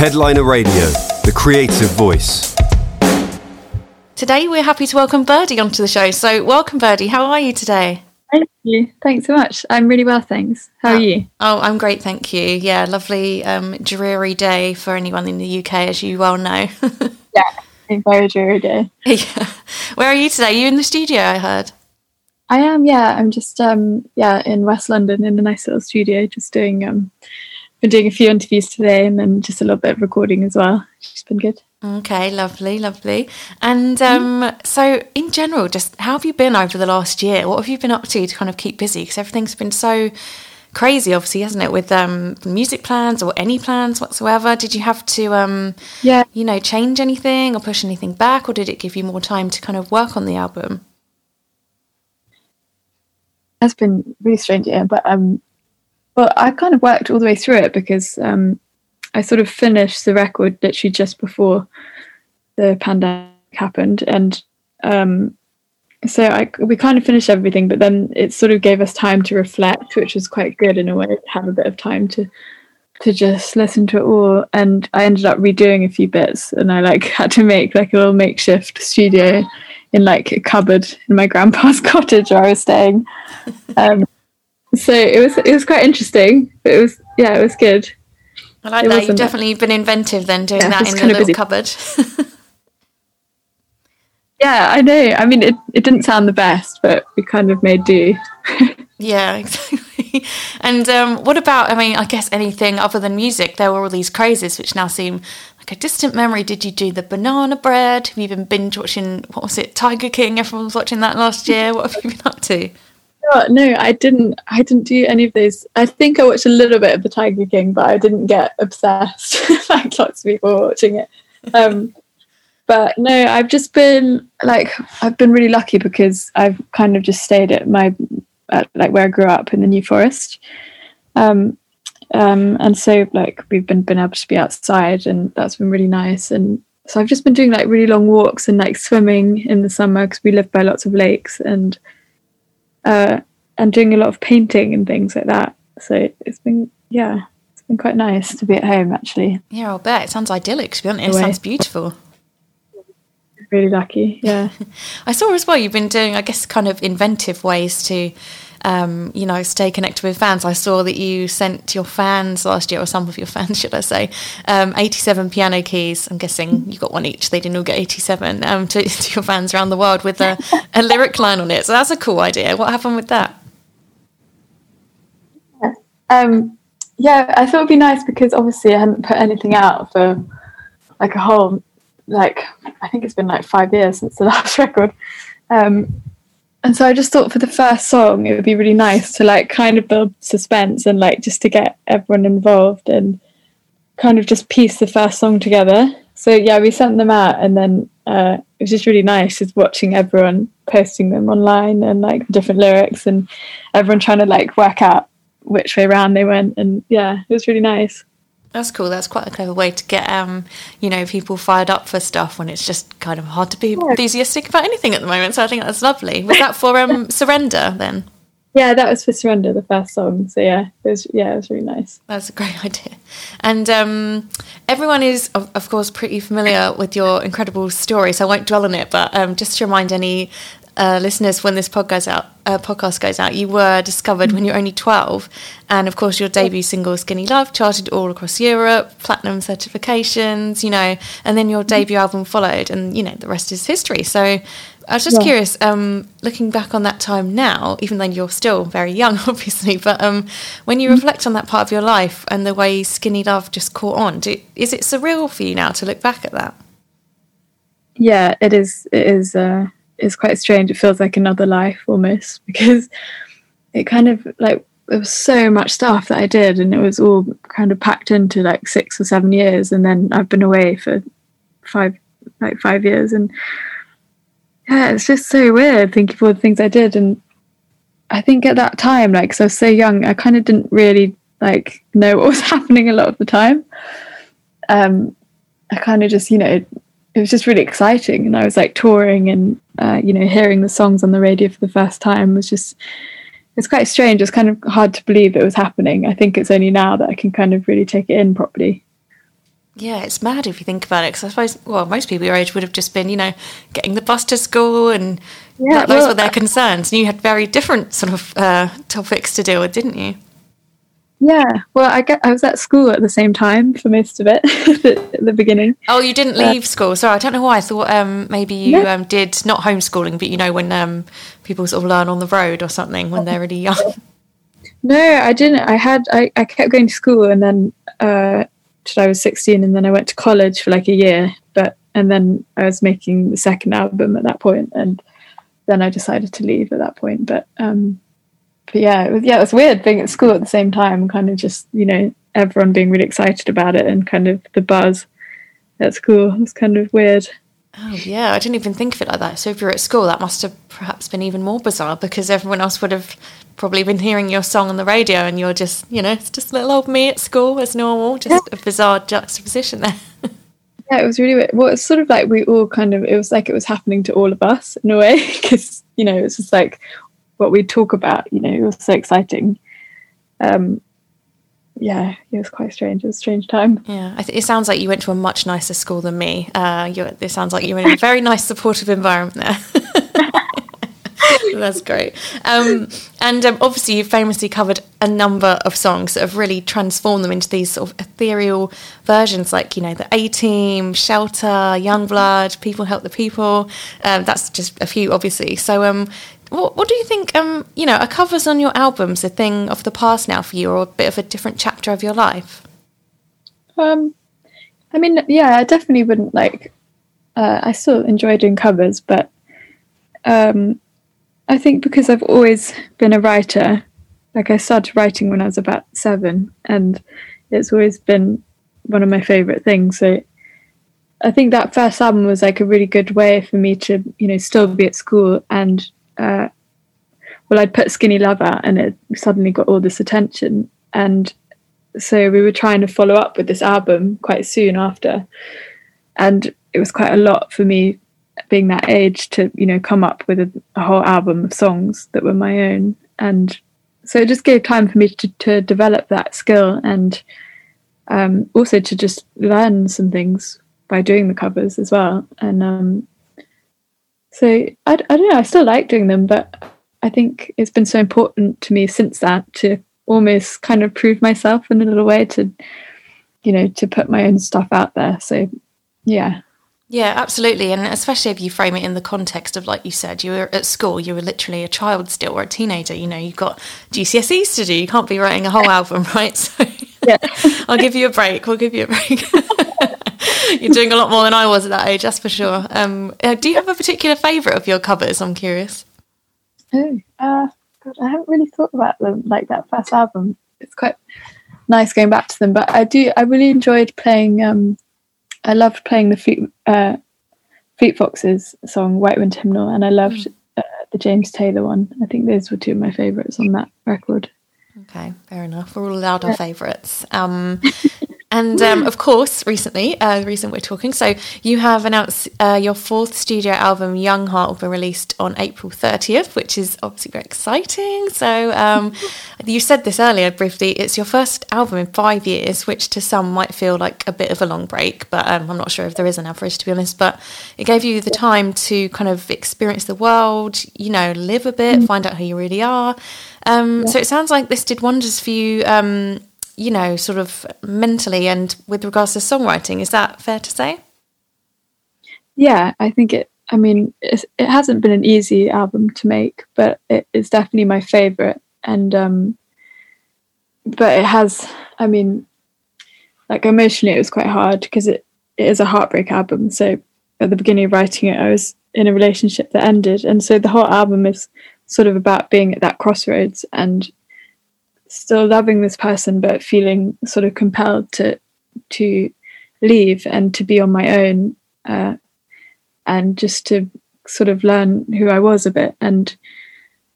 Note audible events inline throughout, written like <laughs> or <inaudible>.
Headliner Radio, the creative voice. Today we're happy to welcome Birdy onto the show. So, welcome, Birdy. How are you today? Thank you. Thanks so much. I'm really well, thanks. How are oh, you? Oh, I'm great, thank you. Yeah, lovely, um, dreary day for anyone in the UK, as you well know. <laughs> yeah, a very dreary day. Yeah. Where are you today? Are you in the studio? I heard. I am. Yeah, I'm just um, yeah in West London in a nice little studio, just doing um, been doing a few interviews today and then just a little bit of recording as well. It's been good. Okay, lovely, lovely. And um, so, in general, just how have you been over the last year? What have you been up to to kind of keep busy? Because everything's been so crazy, obviously, hasn't it? With um, music plans or any plans whatsoever. Did you have to, um, yeah, you know, change anything or push anything back, or did it give you more time to kind of work on the album? It's been really strange, yeah. But um, well, I kind of worked all the way through it because um, I sort of finished the record literally just before the pandemic happened, and um, so I, we kind of finished everything. But then it sort of gave us time to reflect, which was quite good in a way to have a bit of time to to just listen to it all. And I ended up redoing a few bits, and I like <laughs> had to make like a little makeshift studio in like a cupboard in my grandpa's <laughs> cottage where I was staying. Um, so it was it was quite interesting. But it was yeah, it was good. I like it that. You've definitely been inventive then doing yeah, that in the little busy. cupboard. <laughs> yeah, I know. I mean, it it didn't sound the best, but we kind of made do. <laughs> yeah, <laughs> exactly. And um, what about? I mean, I guess anything other than music. There were all these crazes which now seem like a distant memory. Did you do the banana bread? Have you been binge watching? What was it? Tiger King. Everyone was watching that last year. What have you been up to? No, no, I didn't. I didn't do any of those. I think I watched a little bit of the Tiger King, but I didn't get obsessed <laughs> like lots of people were watching it. Um, but no, I've just been like I've been really lucky because I've kind of just stayed at my at, like where I grew up in the New Forest, um, um, and so like we've been been able to be outside, and that's been really nice. And so I've just been doing like really long walks and like swimming in the summer because we live by lots of lakes and uh, and doing a lot of painting and things like that. So it's been, yeah, it's been quite nice to be at home actually. Yeah, I'll bet. It sounds idyllic to be honest. It sounds beautiful. Really lucky, yeah. <laughs> I saw as well you've been doing, I guess, kind of inventive ways to um, you know, stay connected with fans. I saw that you sent your fans last year, or some of your <laughs> fans, should I say, um, 87 piano keys. I'm guessing you got one each. They didn't all get 87 um, <laughs> to, to, your fans around the world with a, <laughs> a lyric line on it. So that's a cool idea. What happened with that? Um, yeah, I thought it'd be nice because obviously I hadn't put anything out for like a whole, like I think it's been like five years since the last record. Um, and so I just thought for the first song, it would be really nice to like kind of build suspense and like just to get everyone involved and kind of just piece the first song together. So yeah, we sent them out and then uh, it was just really nice just watching everyone posting them online and like different lyrics and everyone trying to like work out which way around they went. And yeah, it was really nice. That's cool. That's quite a clever way to get, um, you know, people fired up for stuff when it's just kind of hard to be yeah. enthusiastic about anything at the moment. So I think that's lovely. Was that for um, <laughs> Surrender then? Yeah, that was for Surrender, the first song. So yeah, it was yeah, it was really nice. That's a great <laughs> idea. And um, everyone is, of, of, course, pretty familiar with your incredible story. So I won't dwell on it. But um, just to remind any uh, listeners, when this podcast out, uh, podcast goes out, you were discovered when you were only twelve, and of course, your debut single "Skinny Love" charted all across Europe, platinum certifications, you know, and then your debut album followed, and you know the rest is history. So, I was just yeah. curious, um, looking back on that time now, even though you're still very young, <laughs> obviously, but um, when you mm-hmm. reflect on that part of your life and the way "Skinny Love" just caught on, do, is it surreal for you now to look back at that? Yeah, it is. It is. Uh it's quite strange. It feels like another life almost <laughs> because it kind of like there was so much stuff that I did and it was all kind of packed into like six or seven years and then I've been away for five like five years and yeah it's just so weird thinking of all the things I did and I think at that time like because I was so young I kind of didn't really like know what was <laughs> happening a lot of the time um I kind of just you know it was just really exciting and i was like touring and uh, you know hearing the songs on the radio for the first time was just it's quite strange it's kind of hard to believe it was happening i think it's only now that i can kind of really take it in properly Yeah, it's mad if you think about it. Because I suppose, well, most people your age would have just been, you know, getting the bus to school, and Yeah, that, those well, were their concerns. And you had very different sort of uh, topics to deal with, didn't you? Yeah, well, I get I was at school at the same time for most of it <laughs> at the beginning. Oh, you didn't leave school. Sorry, I don't know why. I thought um, maybe you No. um, did not homeschooling, but you know when um, people sort of learn on the road or something when they're really young. <laughs> No, I didn't. I had I, I kept going to school and then uh till I was sixteen and then I went to college for like a year. But and then I was making the second album at that point and then I decided to leave at that point. But um but yeah, it was yeah, it was weird being at school at the same time, kind of just, you know, everyone being really excited about it and kind of the buzz at school. It was kind of weird. Oh yeah, I didn't even think of it like that. So if you're at school, that must have perhaps been even more bizarre because everyone else would have probably been hearing your song on the radio, and you're just, you know, it's just little old me at school as normal. Just a bizarre juxtaposition there. <laughs> Yeah, it was really weird. Well, it's sort of like we all kind of, it was like it was happening to all of us in a way, <laughs> because, you know, it's just like what we talk about, you know, it was so exciting. Um, yeah, it was quite strange. It was a strange time. Yeah, it sounds like you went to a much nicer school than me. Uh, it sounds like you're in a very nice, supportive environment there. <laughs> That's great. Um, and um, obviously, you've famously covered a number of songs that have really transformed them into these sort of ethereal versions, like you know, the A Team, Shelter, Youngblood, People Help the People. Um, that's just a few, obviously. So, um, what, what do you think? Um, you know, are covers on your albums a thing of the past now for you, or a bit of a different chapter of your life? Um, I mean, yeah, I definitely wouldn't like, uh, I still enjoy doing covers, but um, I think because I've always been a writer, like I started writing when I was about seven, and it's always been one of my favorite things. So I think that first album was like a really good way for me to, you know, still be at school and, uh, well, I'd put Skinny Love out and it suddenly got all this attention. And so we were trying to follow up with this album quite soon after. And it was quite a lot for me being that age to you know come up with a, a whole album of songs that were my own and so it just gave time for me to, to develop that skill and um, also to just learn some things by doing the covers as well and um, so I, I don't know i still like doing them but i think it's been so important to me since that to almost kind of prove myself in a little way to you know to put my own stuff out there so yeah Yeah, absolutely. And especially if you frame it in the context of, like you said, you were at school, you were literally a child still or a teenager. You know, you've got GCSEs to do. You can't be writing a whole <laughs> album, right? So yeah <laughs> I'll give you a break. We'll give you a break. <laughs> <laughs> You're doing a lot more than I was at that age, that's for sure. Um, uh, do you have a particular favourite of your covers? I'm curious. Oh, uh, God, I haven't really thought about them like that first album. It's quite nice going back to them, but I do. I really enjoyed playing. Um, I loved playing the Fleet, uh, Fleet Foxes song "White Winter Hymnal," and I loved uh, the James Taylor one. I think those were two of my favourites on that record. Okay, fair enough. We're all allowed our favourites. Um, <laughs> and um, of course, recently, uh, the reason we're talking, so you have announced uh, your fourth studio album, Young Heart, will be released on April 30th, which is obviously very exciting. So um, <laughs> you said this earlier briefly, it's your first album in five years, which to some might feel like a bit of a long break, but um, I'm not sure if there is an average, to be honest. But it gave you the time to kind of experience the world, you know, live a bit, find out who you really are. Um, So it sounds like this did wonders for you, um, you know, sort of mentally and with regards to songwriting. Is that fair to say? Yeah, I think it. I mean, it hasn't been an easy album to make, but it's definitely my favorite. And um, but it has. I mean, like emotionally, it was quite hard because it, it is a heartbreak album. So at the beginning of writing it, I was in a relationship that ended, and so the whole album is sort of about being at that crossroads and still loving this person, but feeling sort of compelled to to leave and to be on my own. Uh, and just to sort of learn who I was a bit. And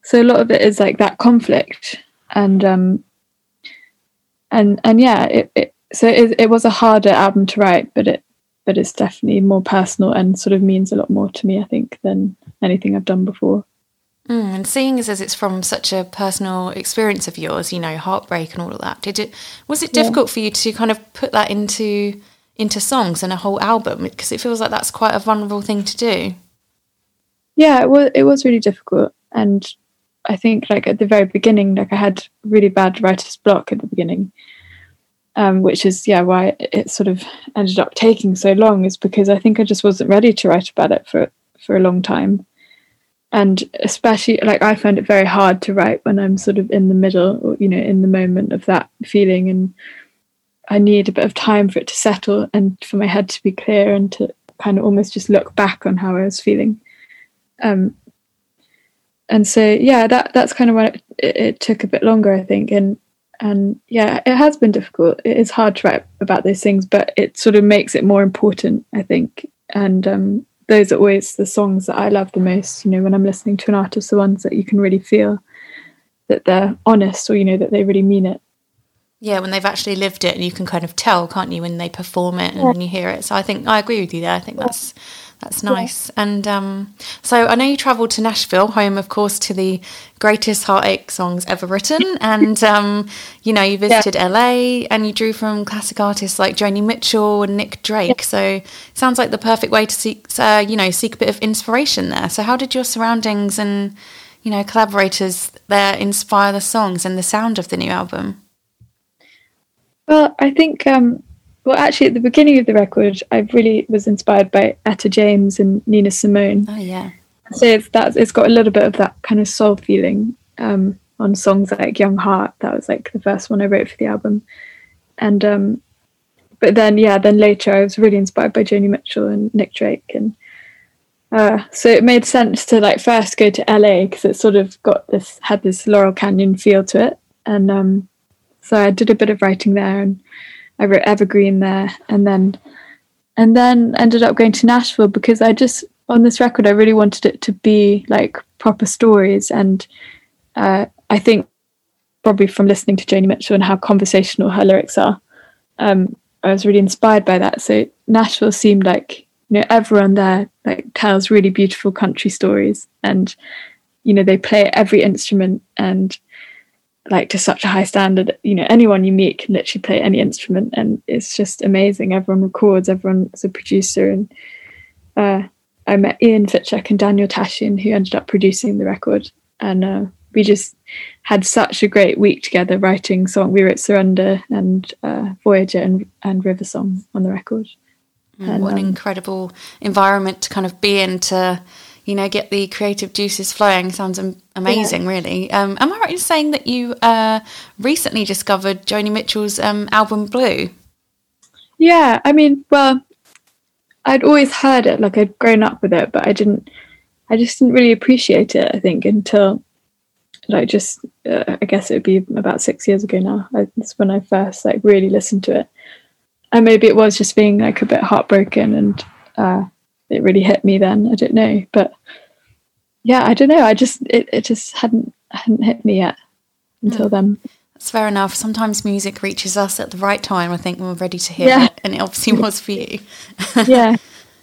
so a lot of it is like that conflict. And um and and yeah, it, it so it, it was a harder album to write, but it but it's definitely more personal and sort of means a lot more to me, I think, than anything I've done before. Mm, and seeing as, as it's from such a personal experience of yours, you know, heartbreak and all of that, did it was it difficult for you to kind of put that into into songs and a whole album? Because it feels like that's quite a vulnerable thing to do. Yeah, it was it was really difficult, and I think like at the very beginning, like I had really bad writer's block at the beginning, um, which is yeah why it sort of ended up taking so long is because I think I just wasn't ready to write about it for for a long time, and especially like I find it very hard to write when I'm sort of in the middle or you know in the moment of that feeling and I need a bit of time for it to settle and for my head to be clear and to kind of almost just look back on how I was feeling. Um, and so yeah, that that's kind of why it, it, took a bit longer, I think. And and yeah, it has been difficult. It is hard to write about those things, but it sort of makes it more important, I think. And um, those are always the songs that I love the most. You know, when I'm listening to an artist, the ones that you can really feel that they're honest or you know that they really mean it yeah, when they've actually lived it, and you can kind of tell, can't you, when they perform it and yeah. when you hear it. So I think I agree with you there. I think that's that's nice. Yeah. And um, so I know you travelled to Nashville, home, of course, to the greatest heartache songs ever written. <laughs> and um, you know, you visited yeah. LA, and you drew from classic artists like Joni Mitchell and Nick Drake. So it sounds like the perfect way to seek, uh, you know, seek a bit of inspiration there. So how did your surroundings and you know collaborators there inspire the songs and the sound of the new album? Well, I think, um, well, actually, at the beginning of the record, I really was inspired by Etta James and Nina Simone. Oh, yeah. So it's, that, it's got a little bit of that kind of soul feeling um, on songs like Young Heart. That was like the first one I wrote for the album. And, um, but then, yeah, then later I was really inspired by Joni Mitchell and Nick Drake. And uh, so it made sense to like first go to LA because it sort of got this, had this Laurel Canyon feel to it. And, um, so I did a bit of writing there and I wrote Evergreen there and then and then ended up going to Nashville because I just on this record I really wanted it to be like proper stories and uh, I think probably from listening to Joni Mitchell and how conversational her lyrics are um, I was really inspired by that. So Nashville seemed like you know everyone there like tells really beautiful country stories and you know they play every instrument and like to such a high standard. You know, anyone you meet can literally play any instrument, and it's just amazing. Everyone records, everyone's a producer, and uh, I met Ian Fitchuk and Daniel Tashian, who ended up producing the record, and uh, we just had such a great week together writing song. We wrote Surrender and uh, Voyager and, and River Song on the record. Mm, and, what an um, incredible environment to kind of be in to you know, get the creative juices flowing. Sounds amazing, yeah. really. Um, am I right in saying that you uh, recently discovered Joni Mitchell's um, album Blue? Yeah, I mean, well, I'd always heard it, like I'd grown up with it, but I didn't, I just didn't really appreciate it. I think until, like, just uh, I guess it would be about six years ago now. I, that's when I first like really listened to it, and maybe it was just being like a bit heartbroken and. Uh, it really hit me then. I don't know, but yeah, I don't know. I just it, it just hadn't hadn't hit me yet until mm. then. That's fair enough. Sometimes music reaches us at the right time. I think when we're ready to hear yeah. it, and it obviously was for you. <laughs> yeah,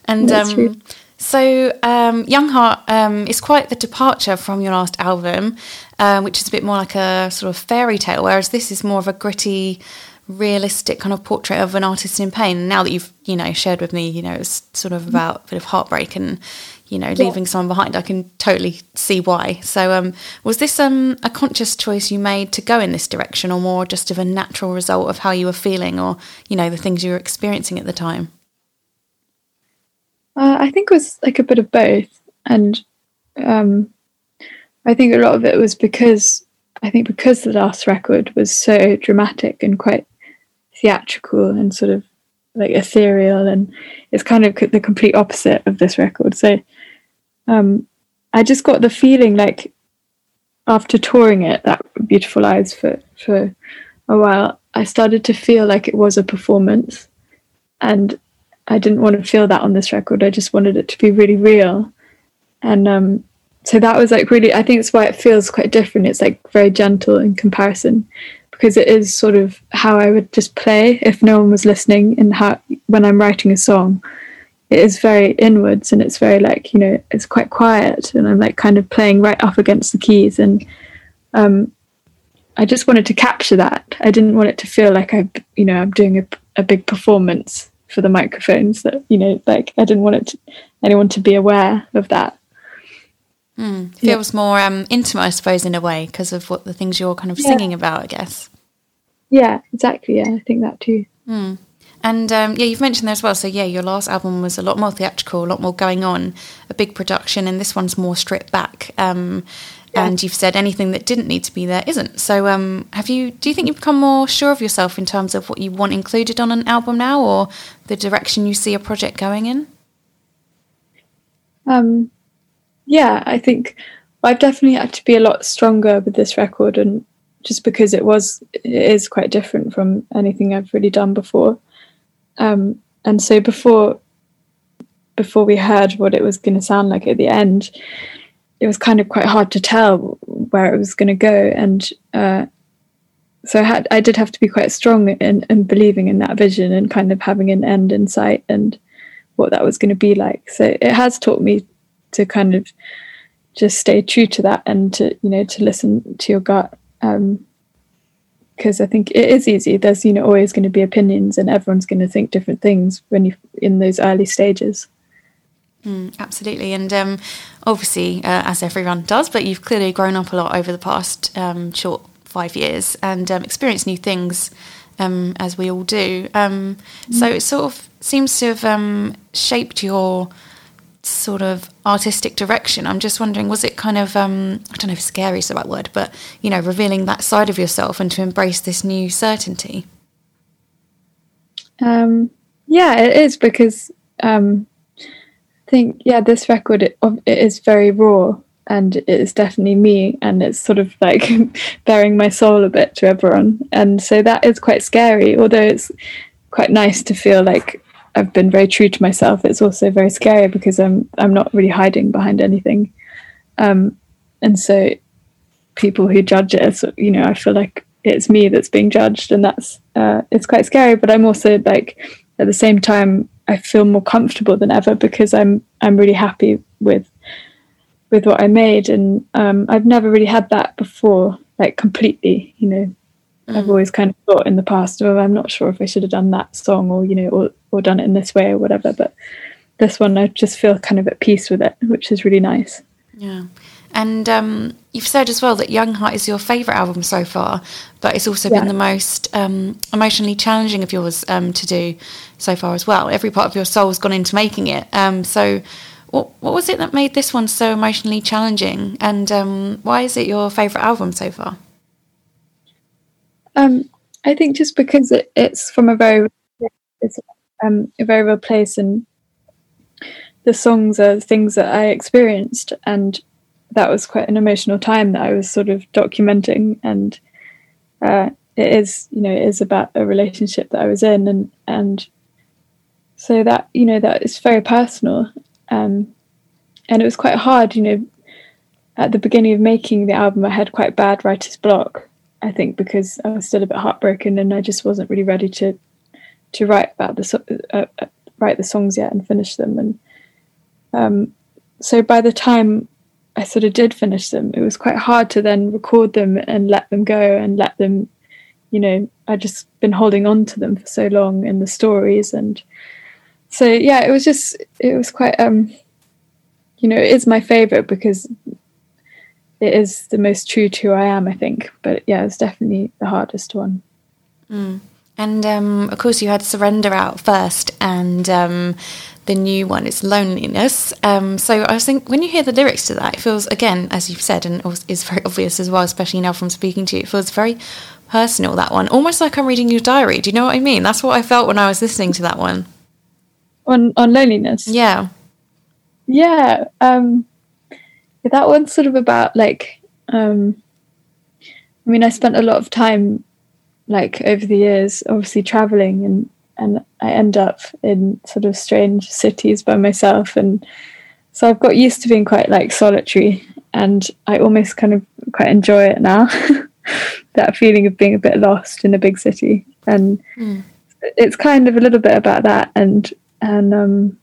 and That's um, true. So, um, Young Heart um, is quite the departure from your last album, uh, which is a bit more like a sort of fairy tale, whereas this is more of a gritty, realistic kind of portrait of an artist in pain. Now that you've, you know, shared with me, you know, it's sort of about a bit of heartbreak and, you know, leaving yeah. someone behind, I can totally see why. So, um, was this um, a conscious choice you made to go in this direction, or more just of a natural result of how you were feeling, or you know, the things you were experiencing at the time? Uh, I think it was like a bit of both, and um, I think a lot of it was because I think because the last record was so dramatic and quite theatrical and sort of like ethereal and it's kind of the complete opposite of this record. So um, i just got the feeling like after touring it that Beautiful Lies for for a while i started to feel like it was a performance. And i didn't want to feel that on this record. I just wanted it to be really real. And um, so that was like really i think it's why it feels quite different. It's like very gentle in comparison because it is sort of how I would just play if no one was listening and how when I'm writing a song it is very inwards and it's very like you know it's quite quiet and I'm like kind of playing right up against the keys and um, I just wanted to capture that I didn't want it to feel like I you know I'm doing a, a big performance for the microphones that you know like I didn't want it to, anyone to be aware of that. Mm, feels yeah. more um, intimate, I suppose, in a way because of what the things you're kind of yeah. singing about, I guess. Yeah, exactly. Yeah, I think that too. Mm. And um, yeah, you've mentioned there as well. So yeah, your last album was a lot more theatrical, a lot more going on, a big production, and this one's more stripped back. Um, yeah. And you've said anything that didn't need to be there isn't. So um, have you? Do you think you've become more sure of yourself in terms of what you want included on an album now, or the direction you see a project going in? Um, yeah, I think I've definitely had to be a lot stronger with this record, and just because it was, it is quite different from anything I've really done before. Um, and so before before we heard what it was going to sound like at the end, it was kind of quite hard to tell where it was going to go. And uh, so I had I did have to be quite strong in, in believing in that vision and kind of having an end in sight and what that was going to be like. So it has taught me to kind of just stay true to that and to you know to listen to your gut. Um, because I think it is easy. There's you know always going to be opinions, and everyone's going to think different things when you're in those early stages. Mm, absolutely, and um, obviously, uh, as everyone does, but you've clearly grown up a lot over the past um, short five years and um, experienced new things, um, as we all do. Mm. So it sort of seems to have um, shaped your sort of artistic direction. I'm just wondering, was it kind of um, I don't know if scary is the right word, but you know, revealing that side of yourself and to embrace this new certainty? Um, yeah, it is because um, I think yeah, this record it, it is very raw and it is definitely me, and it's sort of like <laughs> bearing my soul a bit to everyone, and so that is quite scary. Although it's quite nice to feel like I've been very true to myself. It's also very scary because I'm I'm not really hiding behind anything, um, and so people who judge it, you know, I feel like it's me that's being judged, and that's uh, it's quite scary. But I'm also like at the same time, I feel more comfortable than ever because I'm I'm really happy with with what I made, and um, I've never really had that before, like completely, you know. Mm. I've always kind of thought in the past, oh, I'm not sure if I should have done that song, or you know, or or done it in this way or whatever. But this one, I just feel kind of at peace with it, which is really nice. Yeah. And um, you've said as well that Young Heart is your favourite album so far, but it's also yeah. been the most um, emotionally challenging of yours um, to do so far as well. Every part of your soul has gone into making it. Um, so, what, what was it that made this one so emotionally challenging? And um, why is it your favourite album so far? Um, I think just because it, it's from a very um, a very real place, and the songs are things that I experienced, and that was quite an emotional time that I was sort of documenting, and uh, it is, you know, it is about a relationship that I was in, and and so that you know that is very personal, um, and it was quite hard, you know. At the beginning of making the album, I had quite bad writer's block, I think, because I was still a bit heartbroken and I just wasn't really ready to to write about the uh, uh, write the songs yet and finish them. And um, so by the time I sort of did finish them, it was quite hard to then record them and let them go and let them, you know, I just been holding on to them for so long in the stories and so yeah, it was just it was quite um, you know, it is my favorite because it is the most true to who I am, I think. But yeah, it's definitely the hardest one. Mm. And um, of course, you had Surrender out first, and um, the new one is Loneliness. Um, so I was thinking, when you hear the lyrics to that, it feels, again, as you've said, and is very obvious as well, especially now from speaking to you, it feels very personal, that one. Almost like I'm reading your diary. Do you know what I mean? That's what I felt when I was listening to that one. On, on Loneliness? Yeah. Yeah. Um, that one's sort of about, like, um, I mean, I spent a lot of time like over the years, obviously traveling and and I end up in sort of strange cities by myself and so I've got used to being quite like solitary and I almost kind of quite enjoy it now. <laughs> that feeling of being a bit lost in a big city. And mm. it's kind of a little bit about that and and um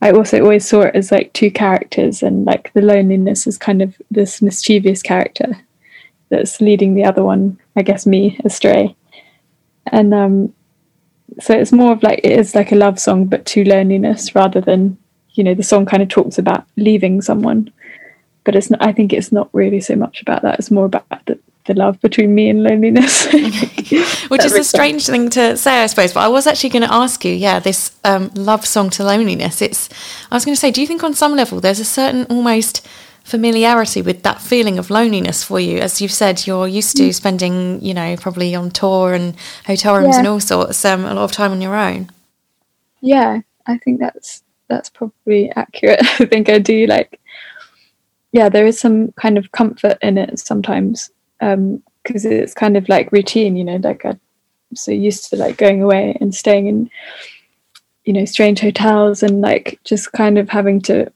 I also always saw it as like two characters and like the loneliness is kind of this mischievous character that's leading the other one, I guess me, astray. And um, so it's more of like it is like a love song but to loneliness rather than you know the song kind of talks about leaving someone. But it's not i think it's not really so much about that. It's more about the, the love between me and loneliness. <laughs> Which is a strange thing to say i suppose but i was actually going to ask you yeah this um, love song to loneliness. It's i was going to say do you think on some level there's a certain almost familiarity with that feeling of loneliness for you. As you've said you're used to spending you know probably on tour and hotel rooms Yeah. and all sorts um, a lot of time on your own. Yeah i think that's that's probably accurate. <laughs> I think i do like yeah there is some kind of comfort in it sometimes um because it's kind of like routine you know like i'm so used to like going away and staying in you know strange hotels and like just kind of having to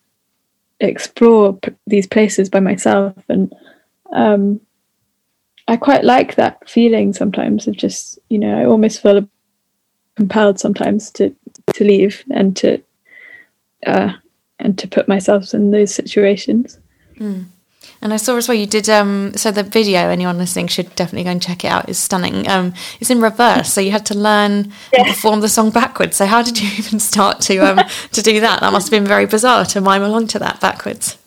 explore p- these places by myself and um i quite like that feeling sometimes of just you know i almost feel compelled sometimes to to leave and to uh and to put myself in those situations And I saw as well you did um so the video anyone listening should definitely go and check it out. It's stunning. Um it's in reverse, so you had to learn and perform the song backwards. So how did you <laughs> even start to um to do that? That must have been very bizarre to mime along to that backwards.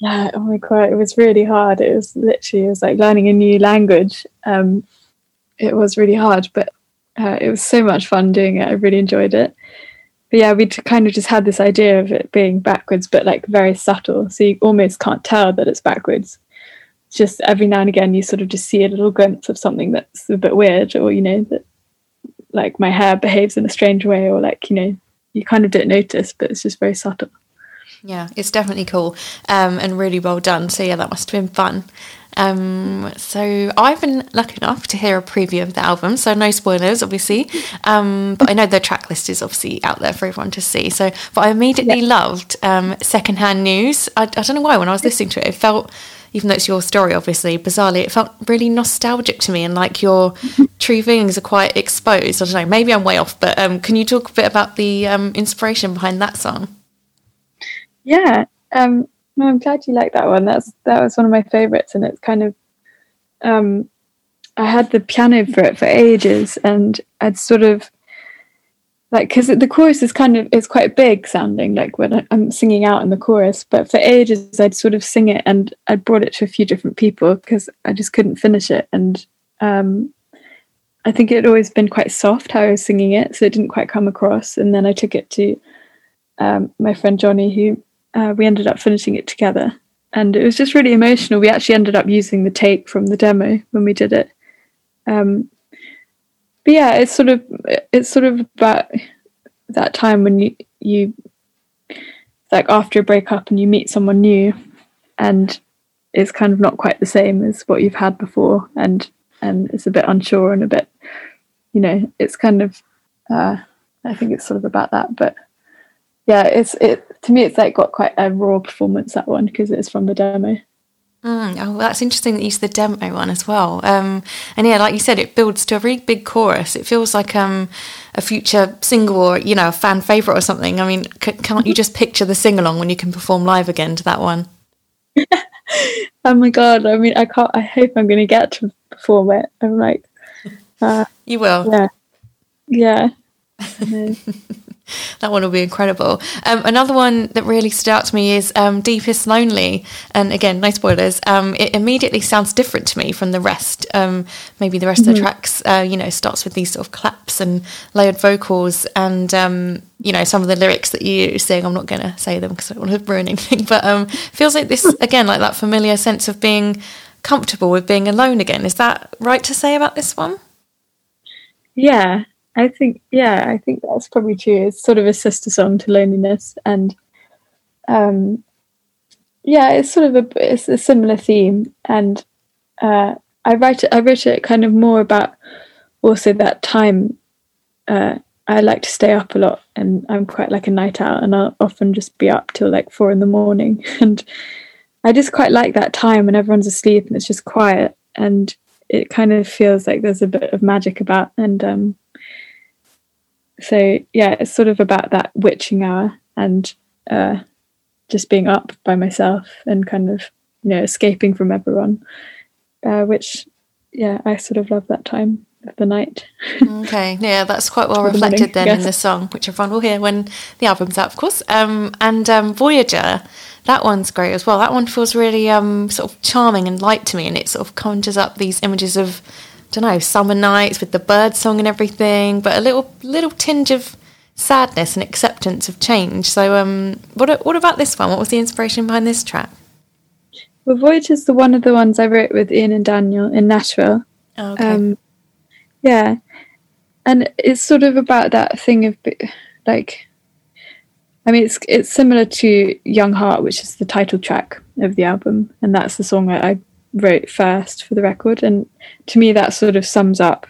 yeah oh my god it was really hard it was literally it was like learning a new language um it was really hard but uh, it was so much fun doing it i really enjoyed it but yeah we kind of just had this idea of it being backwards but like very subtle. So you almost can't tell that it's backwards. Just every now and again you sort of just see a little glimpse of something that's a bit weird or you know that like my hair behaves in a strange way or like you know you kind of don't notice but it's just very subtle Yeah, it's definitely cool um, and really well done. So yeah, that must have been fun. Um, so I've been lucky enough to hear a preview of the album, so no spoilers, obviously. <laughs> Um, but I know the track list is obviously out there for everyone to see. So, but I immediately loved um, Secondhand News. I, I don't know why when I was listening to it, it felt, even though it's your story, obviously, bizarrely, it felt really nostalgic to me, and like your <laughs> true feelings are quite exposed. I don't know, maybe I'm way off, but um, can you talk a bit about the um, inspiration behind that song? Yeah. Um, no, I'm glad you like that one. That's that was one of my favorites, and it's kind of. Um, I had the piano for it for ages, and I'd sort of like because the chorus is kind of it's quite big sounding, like when I- I'm singing out in the chorus. But for ages, I'd sort of sing it, and I'd brought it to a few different people because I just couldn't finish it, and um, I think it had always been quite soft how I was singing it, so it didn't quite come across. And then I took it to um, my friend Johnny, who uh, we ended up finishing it together, and it was just really emotional. We actually ended up using the take from the demo when we did it. Um, but yeah, it's sort of it's sort of about that time when you you like after a breakup and you meet someone new, and it's kind of not quite the same as what you've had before, and and it's a bit unsure and a bit, you know, it's kind of. Uh, I think it's sort of about that, but yeah, it's it to me. It's like got quite a raw performance that one because it's from the demo. Mm, oh, well, that's interesting that you the demo one as well. Um, and yeah, like you said, it builds to a really big chorus. It feels like um, a future single or you know a fan favorite or something. I mean, c- can't you just picture the sing along when you can perform live again to that one? <laughs> Oh my god! I mean, I can't. I hope I'm going to get to perform it. I'm like, uh, <laughs> You will. yeah, yeah. <laughs> That one will be incredible. Um, another one that really stood out to me is um, Deepest Lonely. And again, no spoilers. Um, it immediately sounds different to me from the rest. Um, maybe the rest of the tracks, uh, you know, starts with these sort of claps and layered vocals and, um, you know, some of the lyrics that you sing. I'm not going to say them because I don't want to <laughs> ruin anything. But um, feels like this, <laughs> again, like that familiar sense of being comfortable with being alone again. Is that right to say about this one? yeah, I think yeah, I think that's probably true. It's sort of a sister song to loneliness, and um, yeah, it's sort of a it's a similar theme. And uh, I write it. I wrote it kind of more about also that time. Uh, I like to stay up a lot, and I'm quite like a night owl, and I'll often just be up till like four in the morning. <laughs> And I just quite like that time when everyone's asleep and it's just quiet, and it kind of feels like there's a bit of magic about. And um, so yeah, it's sort of about that witching hour and uh, just being up by myself and kind of you know escaping from everyone, uh, which yeah, I sort of love that time. of the night. okay, yeah, that's quite well <laughs> reflected morning, then in the song, which everyone will hear when the album's out, of course. Um, and um, Voyager, that one's great as well. That one feels really um, sort of charming and light to me, and it sort of conjures up these images of, don't know, summer nights with the bird song and everything, but a little little tinge of sadness and acceptance of change. So, um, what what about this one? What was the inspiration behind this track? Well, Voyage is the one of the ones I wrote with Ian and Daniel in Nashville. Oh, okay. Um, yeah, and it's sort of about that thing of like, I mean, it's it's similar to Young Heart, which is the title track of the album, and that's the song I, I wrote first for the record. And to me, that sort of sums up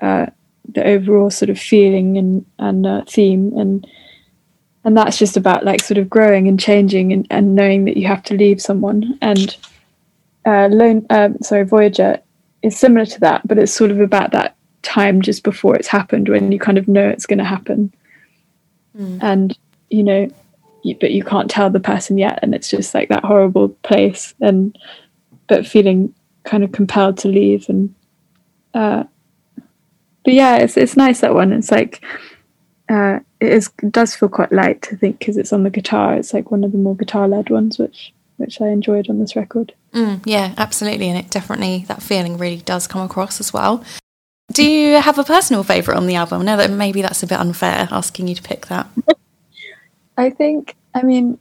uh, the overall sort of feeling and and uh, theme, and and that's just about like sort of growing and changing and, and knowing that you have to leave someone. And uh, lone um, sorry voyager is similar to that but it's sort of about that time just before it's happened when you kind of know it's going to happen and you know you, but you can't tell the person yet and it's just like that horrible place. And but feeling kind of compelled to leave and uh but yeah it's it's nice that one it's like uh it is it does feel quite light i think because it's on the guitar it's like one of the more guitar led ones which which i enjoyed on this record Mm, yeah, absolutely, and it definitely that feeling really does come across as well. Do you have a personal favourite on the album? I know that maybe that's a bit unfair asking you to pick that. <laughs> I think, I mean,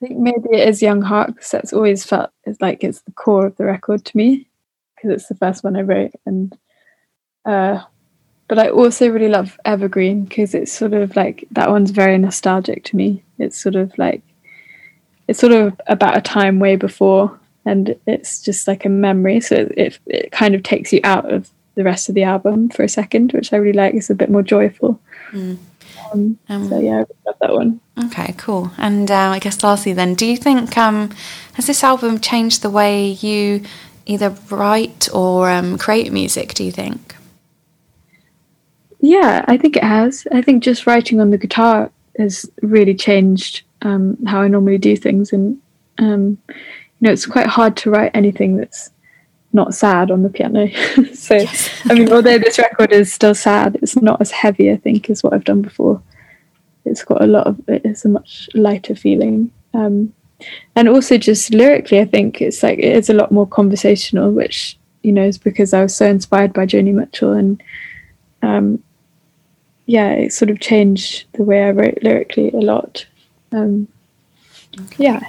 think maybe it is Young Heart because that's always felt like it's the core of the record to me because it's the first one I wrote. And, uh, but I also really love Evergreen because it's sort of like that one's very nostalgic to me. It's sort of like, it's sort of about a time way before and it's just like a memory. So it, it, it kind of takes you out of the rest of the album for a second, which I really like. It's a bit more joyful. Um, Um, so yeah, I really love that one. Okay, cool. And uh, I guess lastly, then, do you think um, has this album changed the way you either write or um, create music? Do you think? Yeah, I think it has. I think just writing on the guitar has really changed um, how I normally do things, and um, you know, it's quite hard to write anything that's not sad on the piano. <laughs> so, I mean, although this record is still sad, it's not as heavy. I think as what I've done before. It's got a lot of. It's a much lighter feeling, um, and also just lyrically, I think it's like it is a lot more conversational, which you know is because I was so inspired by Joni Mitchell and um, yeah, it sort of changed the way I wrote lyrically a lot. Um, Yeah,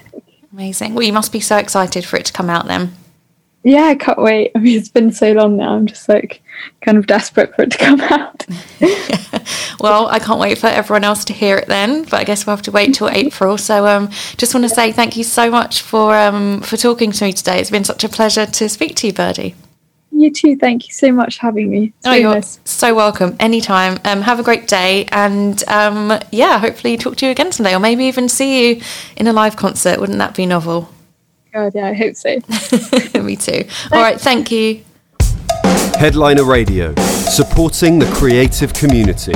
Amazing. Well, you must be so excited for it to come out then. Yeah, I can't wait. I mean, it's been so long now. I'm just like kind of desperate for it to come out. <laughs> <laughs> Well, I can't wait for everyone else to hear it then, but I guess we'll have to wait till April. So, um, just want to say thank you so much for um, for talking to me today. It's been such a pleasure to speak to you, Birdy. You too. Thank you so much for having me. It's Oh, you're nice. so welcome. Anytime. Um, have a great day, and um, yeah, hopefully talk to you again someday, or maybe even see you in a live concert. Wouldn't that be novel? God, yeah, I hope so. <laughs> me too. All right, thank you. Headliner Radio, supporting the creative community.